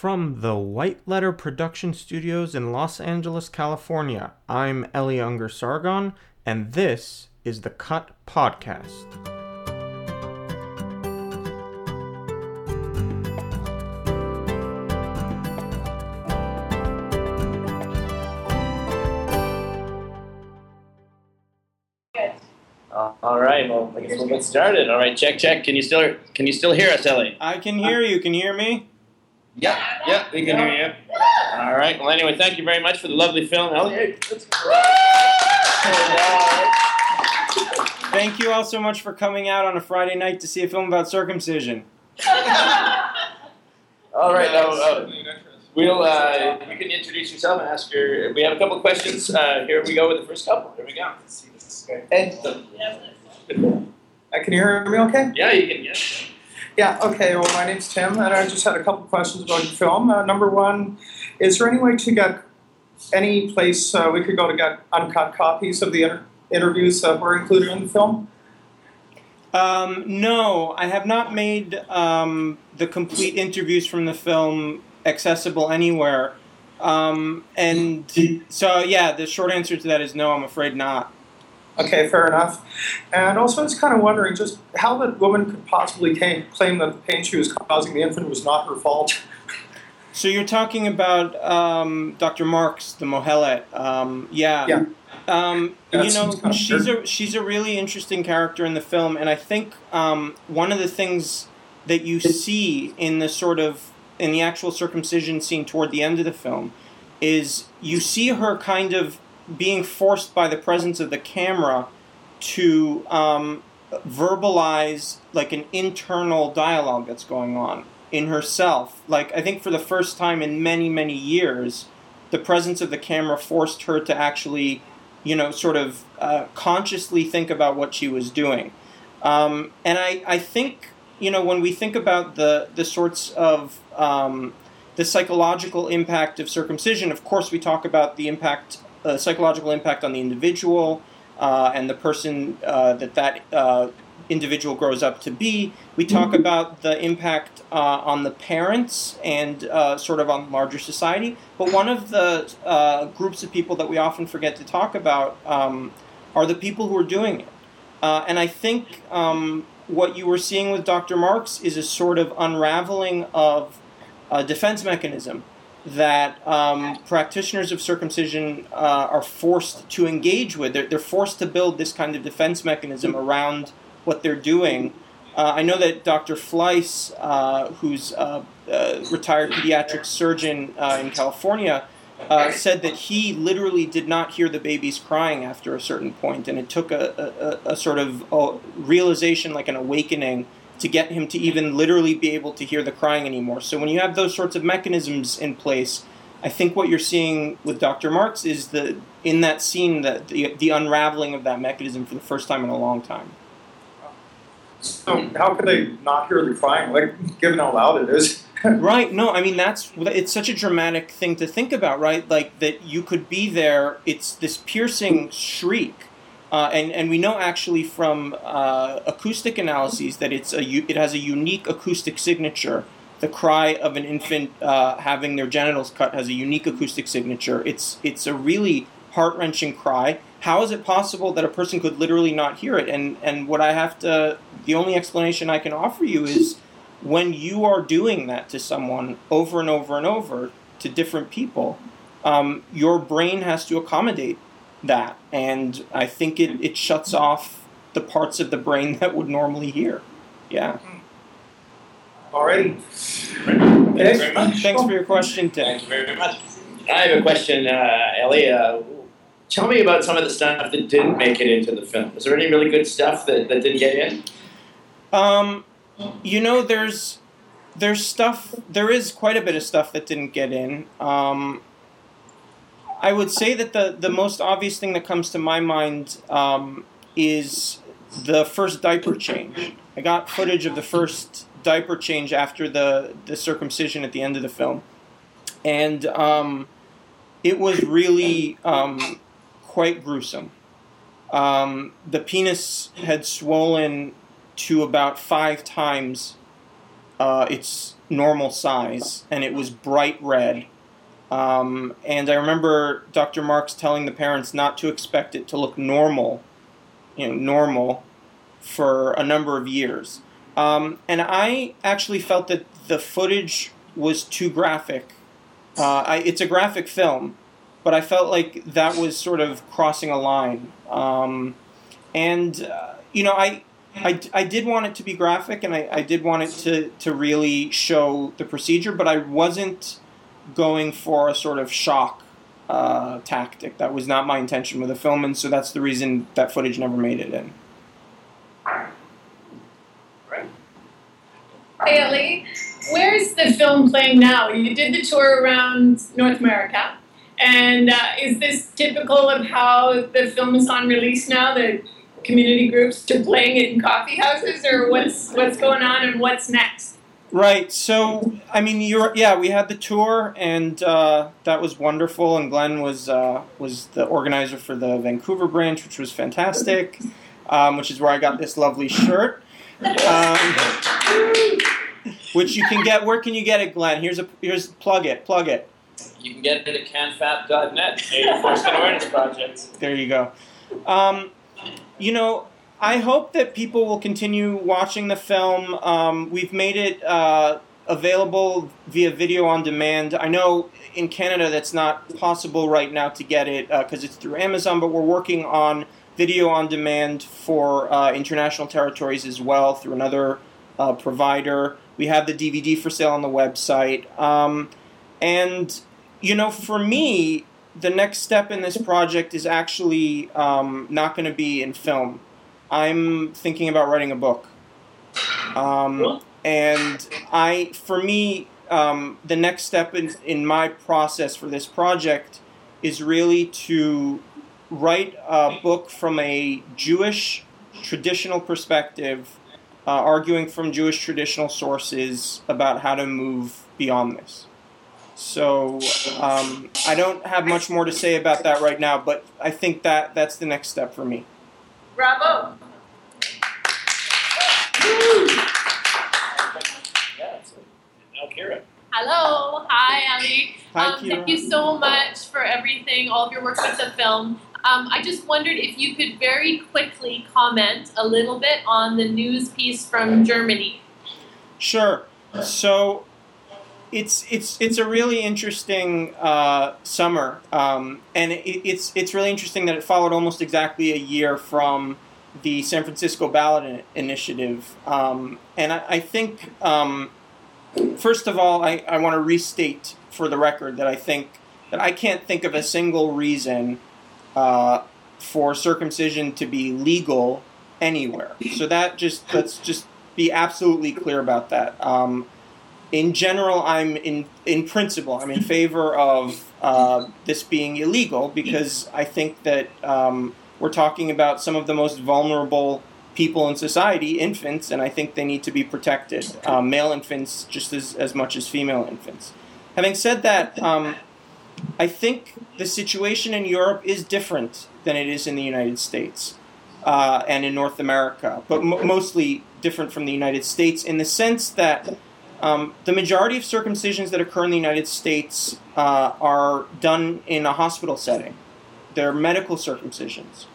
From the White Letter Production Studios in Los Angeles, California, I'm Eli Ungar Sargon, and this is the Cut Podcast. Uh, all right, well, I guess we'll get started. All right, check, check. Can you still can you still hear us, Ellie? I can hear you. Can you hear me? Yeah, yeah, we can hear you. All right. Well, anyway, thank you very much for the lovely film, Eli. Thank you all so much for coming out on a Friday night to see a film about circumcision. All right, now, uh, we'll uh, you can introduce yourself and ask your. We have a couple of questions. Uh, here we go with the first couple. Here we go. Hey, uh, can you hear me okay? Yeah, you can. Yeah. Yeah, okay, well, my name's Tim, and I just had a couple questions about your film. Uh, number one, is there any way to get any place uh, we could go to get uncut copies of the inter- interviews that were included in the film? Um, no, I have not made um, the complete interviews from the film accessible anywhere. Um, and so, yeah, the short answer to that is no, I'm afraid not. Okay, fair enough. And also, I was kind of wondering just how that woman could possibly claim, that the pain she was causing the infant was not her fault. So you're talking about um, Dr. Marks, the Mohelet. Um, yeah. Yeah. Um, you know, kind of she's a she's a really interesting character in the film, and I think um, one of the things that you see in the sort of in the actual circumcision scene toward the end of the film is you see her kind of being forced by the presence of the camera to um, verbalize like an internal dialogue that's going on in herself. Like I think for the first time in many many years, the presence of the camera forced her to actually, you know, sort of uh, consciously think about what she was doing. Um, and I, I think you know when we think about the the sorts of um, the psychological impact of circumcision, of course we talk about the impact, uh, psychological impact on the individual uh, and the person uh, that that uh, individual grows up to be. We talk about the impact uh, on the parents and uh, sort of on larger society. But one of the uh, groups of people that we often forget to talk about um, are the people who are doing it. Uh, and I think um, what you were seeing with Dr. Marks is a sort of unraveling of a defense mechanism that um, practitioners of circumcision uh, are forced to engage with. They're, they're forced to build this kind of defense mechanism around what they're doing. Uh, I know that Dr. Fleiss, uh, who's a, retired pediatric surgeon uh, in California, uh, said that he literally did not hear the babies crying after a certain point, and it took a, a, a sort of a realization, like an awakening, to get him to even literally be able to hear the crying anymore. So when you have those sorts of mechanisms in place, I think what you're seeing with Dr. Marks is the in that scene that the, the unraveling of that mechanism for the first time in a long time. So, how could they not hear the crying, like, given how loud it is? right no i mean that's it's such a dramatic thing to think about right like that you could be there it's this piercing shriek uh, and and we know actually from uh, acoustic analyses that it's a it has a unique acoustic signature. The cry of an infant uh, having their genitals cut has a unique acoustic signature. It's it's a really heart-wrenching cry. How is it possible that a person could literally not hear it? And and what i have to the only explanation i can offer you is when you are doing that to someone over and over and over to different people, um, your brain has to accommodate that. And I think it, it shuts off the parts of the brain that would normally hear. Yeah. All right. Thanks very much. Thanks for your question, Tim. Thank you very much. I have a question, uh, Eli. Uh, tell me about some of the stuff that didn't make it into the film. Was there any really good stuff that, that didn't get in? Um, you know, there's there's stuff. There is quite a bit of stuff that didn't get in. Um, I would say that the the most obvious thing that comes to my mind um, is the first diaper change. I got footage of the first diaper change after the the circumcision at the end of the film, and um, it was really um, quite gruesome. Um, the penis had swollen to about five times uh, its normal size, and it was bright red. Um, and I remember Dr. Marks telling the parents not to expect it to look normal, you know, normal, for a number of years. Um, and I actually felt that the footage was too graphic. Uh, I, it's a graphic film, but I felt like that was sort of crossing a line. Um, and uh, you know, I, I, I did want it to be graphic, and I, I did want it to to really show the procedure, but I wasn't going for a sort of shock uh, tactic. That was not my intention with the film, and so that's the reason that footage never made it in. Eli, where's the film playing now? You did the tour around North America, and uh, is this typical of how the film is on release now? The community groups are playing it in coffee houses, or what's what's going on and what's next? Right. So, I mean, you're yeah. We had the tour, and uh, that was wonderful. And Glenn was uh, was the organizer for the Vancouver branch, which was fantastic. Um, which is where I got this lovely shirt. Um, which you can get. Where can you get it, Glenn? Here's a here's plug it, plug it. You can get it at canfap.net. First Awareness Project. There you go. Um, you know, I hope that people will continue watching the film. Um, we've made it uh, available via video on demand. I know in Canada that's not possible right now to get it because uh, it's through Amazon, but we're working on video on demand for uh, international territories as well through another uh, provider. We have the DVD for sale on the website. Um, and, you know, for me, the next step in this project is actually um, not going to be in film. I'm thinking about writing a book. Um, and I, for me, um, the next step in, in my process for this project is really to write a book from a Jewish traditional perspective, uh, arguing from Jewish traditional sources about how to move beyond this. So um, I don't have much more to say about that right now, but I think that that's the next step for me. Bravo. Yeah. Now Kira. Hello. Hi, Ali. Hi, um, thank you so much for everything, all of your work with the film. Um, I just wondered if you could very quickly comment a little bit on the news piece from Germany. Sure. So it's it's it's a really interesting uh, summer, um, and it, it's it's really interesting that it followed almost exactly a year from the San Francisco ballot initiative, um, and I, I think um, first of all I, I want to restate for the record that I think that I can't think of a single reason uh, for circumcision to be legal anywhere. So that just let's just be absolutely clear about that. Um, in general, I'm in in principle, I'm in favor of uh, this being illegal because I think that um, we're talking about some of the most vulnerable people in society, infants, and I think they need to be protected. Um, male infants just as, as much as female infants. Having said that, um, I think the situation in Europe is different than it is in the United States uh, and in North America, but m- mostly different from the United States in the sense that um, the majority of circumcisions that occur in the United States uh, are done in a hospital setting. They're medical circumcisions.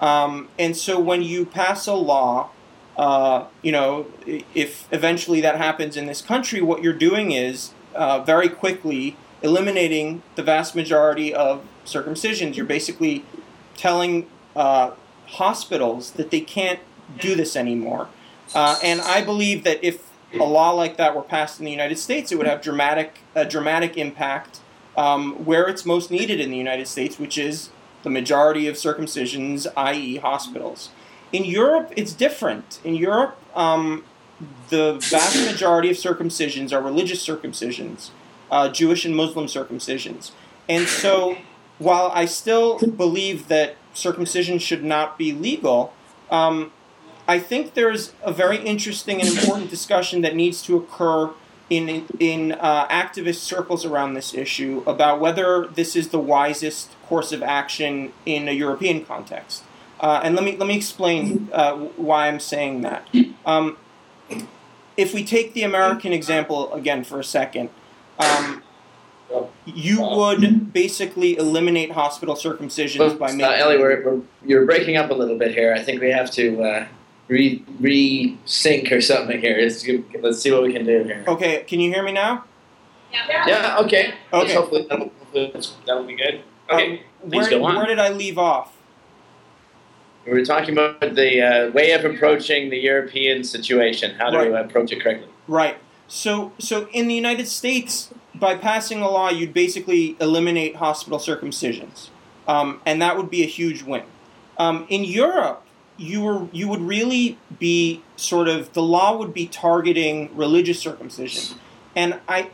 Um, and so when you pass a law, uh, you know, if eventually that happens in this country, what you're doing is uh, very quickly eliminating the vast majority of circumcisions. You're basically telling uh, hospitals that they can't do this anymore. Uh, and I believe that if a law like that were passed in the United States, it would have dramatic a dramatic impact um, where it's most needed in the United States, which is the majority of circumcisions, i.e., hospitals. In Europe, it's different. In Europe, um, the vast majority of circumcisions are religious circumcisions uh, Jewish and Muslim circumcisions. And so, while I still believe that circumcision should not be legal, um, I think there's a very interesting and important discussion that needs to occur in in uh, activist circles around this issue about whether this is the wisest course of action in a European context. Uh, and let me let me explain uh, why I'm saying that. Um, if we take the American example again for a second, um, you would basically eliminate hospital circumcisions by uh, making. Eli, we're, we're, you're breaking up a little bit here. I think we have to uh, re re sync or something here. Let's, let's see what we can do here. Okay, can you hear me now? Yeah. Yeah. Okay. Okay. Hopefully that'll, hopefully that'll be good. Okay. Um, please where, go on. where did I leave off? We were talking about the uh, way of approaching the European situation, how do Right. approach it correctly. Right. So, so in the United States, by passing a law, you'd basically eliminate hospital circumcisions, um, and that would be a huge win. Um, in Europe, you were you would really be sort of the law would be targeting religious circumcision, and I.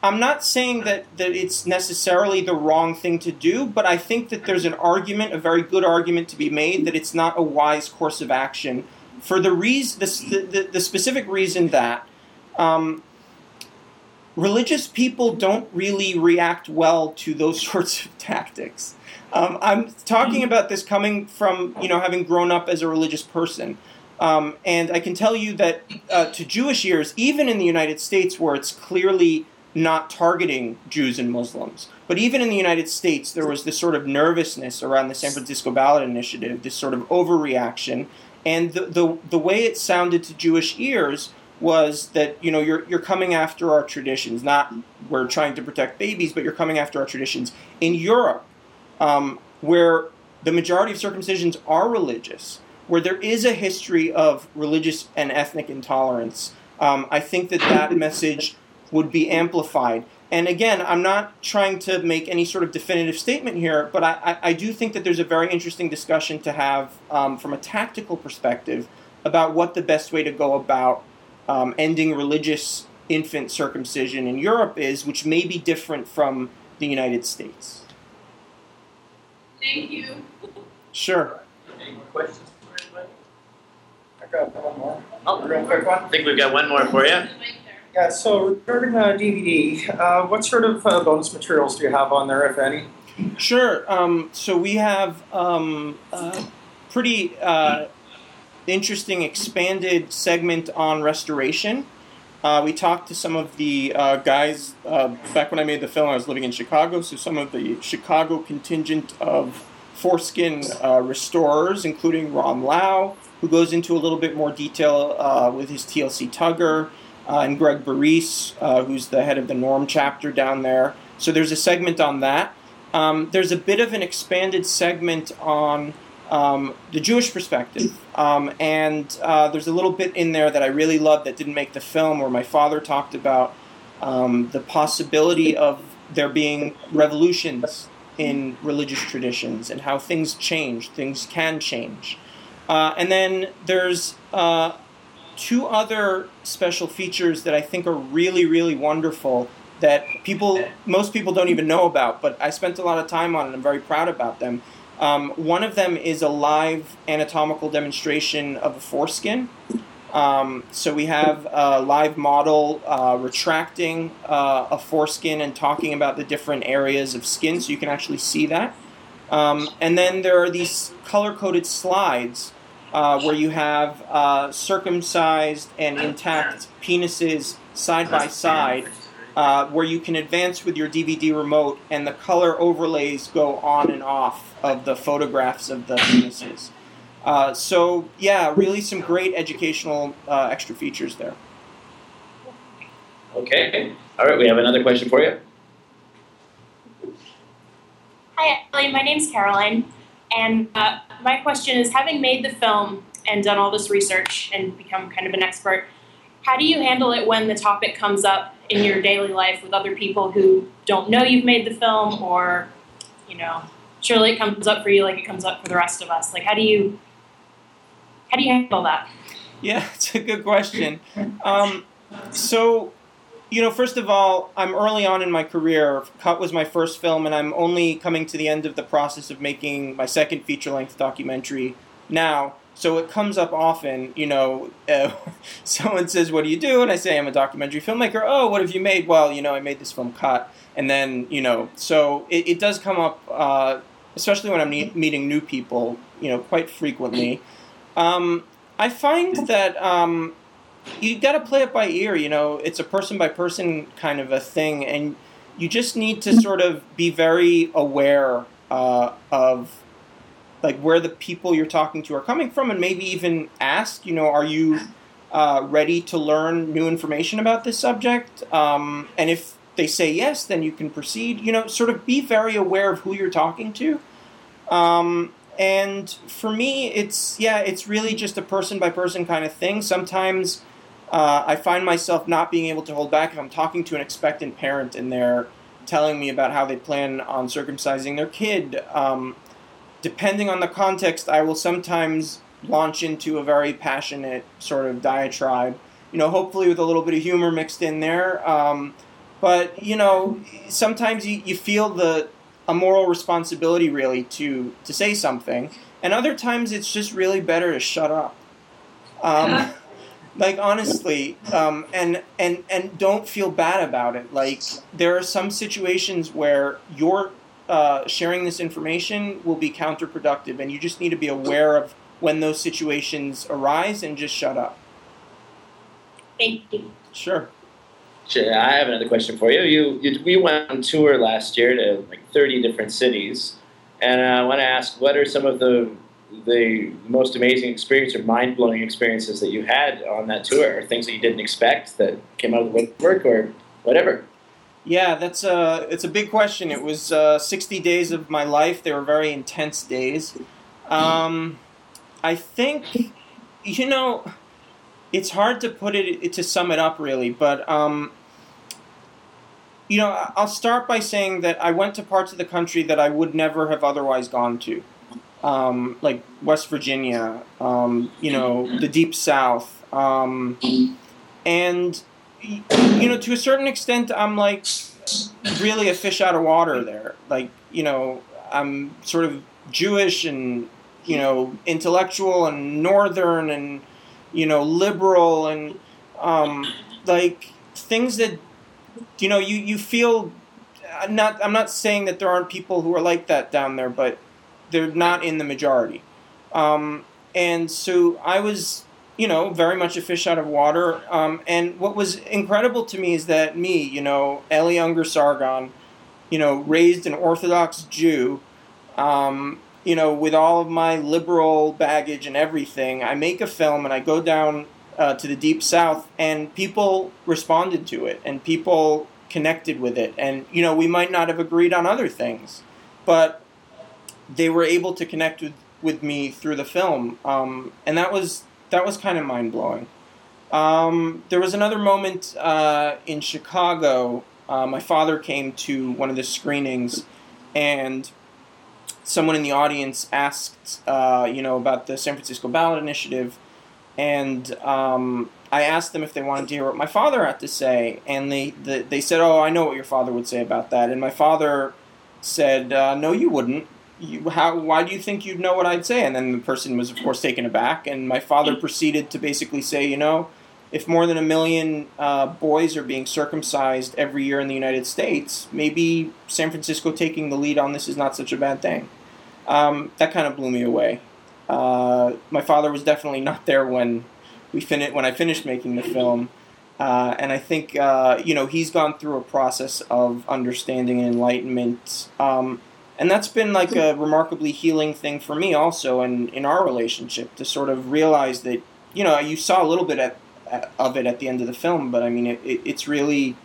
I'm not saying that, that it's necessarily the wrong thing to do, but I think that there's an argument, a very good argument to be made, that it's not a wise course of action for the reason, the, the, the specific reason that um, religious people don't really react well to those sorts of tactics. Um, I'm talking about this coming from you know having grown up as a religious person, um, and I can tell you that uh, to Jewish ears, even in the United States, where it's clearly not targeting Jews and Muslims, but even in the United States, there was this sort of nervousness around the San Francisco ballot initiative, this sort of overreaction, and the the, the way it sounded to Jewish ears was that you know you're you're coming after our traditions. Not we're trying to protect babies, but you're coming after our traditions. In Europe, um, where the majority of circumcisions are religious, where there is a history of religious and ethnic intolerance, um, I think that that message would be amplified. And again, I'm not trying to make any sort of definitive statement here, but I, I, I do think that there's a very interesting discussion to have um, from a tactical perspective about what the best way to go about um, ending religious infant circumcision in Europe is, which may be different from the United States. Thank you. Sure. Any more questions for anybody? I got one more. Oh, Real quick one. I think we've got one more for you. Yeah, so regarding the DVD, uh, what sort of uh, bonus materials do you have on there, if any? Sure. Um, so we have um, a pretty uh, interesting expanded segment on restoration. Uh, we talked to some of the uh, guys uh, back when I made the film. I was living in Chicago, so some of the Chicago contingent of foreskin uh, restorers, including Ron Low, who goes into a little bit more detail uh, with his TLC Tugger, uh, and Greg Baris, who's the head of the Norm chapter down there. So there's a segment on that. Um, there's a bit of an expanded segment on um, the Jewish perspective, um, and uh, there's a little bit in there that I really loved that didn't make the film, where my father talked about um, the possibility of there being revolutions in religious traditions and how things change, things can change. Uh, and then there's uh, two other special features that I think are really, really wonderful that people, most people don't even know about, but I spent a lot of time on and I'm very proud about them. Um, one of them is a live anatomical demonstration of a foreskin. Um, so we have a live model uh, retracting uh, a foreskin and talking about the different areas of skin, so you can actually see that. Um, and then there are these color coded slides uh, where you have uh, circumcised and intact penises side by side, uh, where you can advance with your DVD remote and the color overlays go on and off of the photographs of the penises. Uh, so, yeah, really some great educational uh, extra features there. Okay. All right, we have another question for you. Hi, Eli. My name's Caroline, and uh, my question is: having made the film and done all this research and become kind of an expert, how do you handle it when the topic comes up in your daily life with other people who don't know you've made the film, or you know, surely it comes up for you like it comes up for the rest of us? Like, how do you how do you handle that? Yeah, it's a good question. Um, so, you know, first of all, I'm early on in my career. Cut was my first film, and I'm only coming to the end of the process of making my second feature length documentary now. So it comes up often, you know, uh, someone says, What do you do? And I say, I'm a documentary filmmaker. Oh, what have you made? Well, you know, I made this film Cut. And then, you know, so it, it does come up, uh, especially when I'm ne- meeting new people, you know, quite frequently. Um, I find that um, you got to play it by ear. You know, it's a person by person kind of a thing, and you just need to sort of be very aware uh, of like where the people you're talking to are coming from, and maybe even ask, you know, are you uh, ready to learn new information about this subject? Um, and if they say yes, then you can proceed. You know, sort of be very aware of who you're talking to. Um, and for me, it's yeah, it's really just a person by person kind of thing. Sometimes uh, I find myself not being able to hold back if I'm talking to an expectant parent and they're telling me about how they plan on circumcising their kid. Um, depending on the context, I will sometimes launch into a very passionate sort of diatribe. You know, hopefully with a little bit of humor mixed in there. Um, but you know, sometimes you, you feel the a moral responsibility really to to say something, and other times it's just really better to shut up. Um, like honestly, um, and and and don't feel bad about it. Like there are some situations where your uh, sharing this information will be counterproductive, and you just need to be aware of when those situations arise and just shut up. Thank you. Sure. Sure, I have another question for you. You, you we went on tour last year to like 30 different cities, and I want to ask, what are some of the the most amazing experience or mind blowing experiences that you had on that tour, or things that you didn't expect that came out of the woodwork, or whatever? Yeah, that's a it's a big question. It was uh, 60 days of my life. They were very intense days. Um, I think, you know, it's hard to put it to sum it up really, but um, you know, I'll start by saying that I went to parts of the country that I would never have otherwise gone to, um, like West Virginia, um, you know, the Deep South, um, and you know, to a certain extent, I'm like really a fish out of water there. Like, you know, I'm sort of Jewish and you know intellectual and northern and you know liberal and um, like things that you know, you, you feel I'm not I'm not saying that there aren't people who are like that down there, but they're not in the majority. Um, and so I was, you know, very much a fish out of water. Um, and what was incredible to me is that me, you know, Eli Ungar Sargon, you know, raised an Orthodox Jew, um, you know, with all of my liberal baggage and everything, I make a film and I go down uh, to the deep south, and people responded to it, and people connected with it. And you know, we might not have agreed on other things, but they were able to connect with, with me through the film, um, and that was that was kind of mind blowing. Um, there was another moment uh, in Chicago. Uh, my father came to one of the screenings, and someone in the audience asked, uh, you know, about the San Francisco Ballot Initiative, and um, I asked them if they wanted to hear what my father had to say, and they the, they said, "Oh, I know what your father would say about that." And my father said, uh, "No, you wouldn't. You, how? Why do you think you'd know what I'd say?" And then the person was, of course, taken aback. And my father proceeded to basically say, "You know, if more than a million uh, boys are being circumcised every year in the United States, maybe San Francisco taking the lead on this is not such a bad thing." Um, that kind of blew me away. Uh, my father was definitely not there when we fin- when I finished making the film, uh, and I think uh, you know he's gone through a process of understanding and enlightenment, um, and that's been like a remarkably healing thing for me also, and in, our relationship to sort of realize that you know you saw a little bit at, at, of it at the end of the film, but I mean it, it, it's really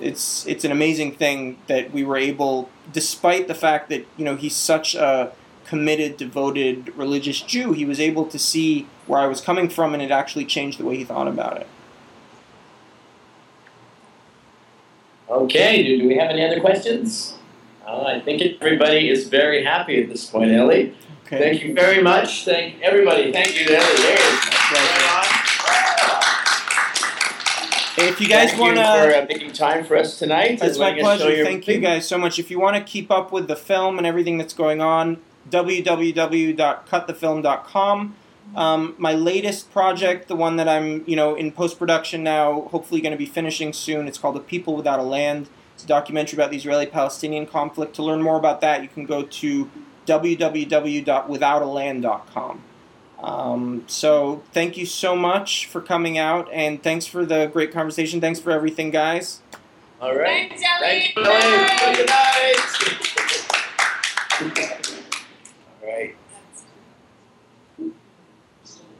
it's it's an amazing thing that we were able, despite the fact that you know he's such a committed, devoted religious Jew, he was able to see where I was coming from and it actually changed the way he thought about it. Okay, do, do we have any other questions? Uh, I think everybody is very happy at this point, Eli. Okay. Thank you very much. Thank everybody. Thank you, Eli. If you guys want to, for uh, making time for us tonight, it's my pleasure. Thank you guys so much. If you want to keep up with the film and everything that's going on, www.cutthefilm.com. Um, my latest project, the one that I'm, you know, in post production now, hopefully going to be finishing soon. It's called "A People Without a Land." It's a documentary about the Israeli-Palestinian conflict. To learn more about that, you can go to www.withoutaland.com. Um, so thank you so much for coming out, and thanks for the great conversation. Thanks for everything, guys. All right. Thanks, Eli. Thank you, Eli. Good night. All right.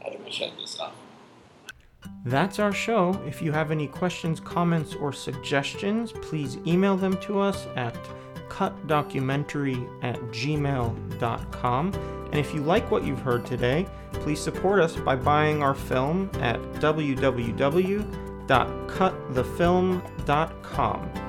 How do I shut this off? That's our show. If you have any questions, comments, or suggestions, please email them to us at cutdocumentary at gmail.com. And if you like what you've heard today, please support us by buying our film at www.cutthefilm.com.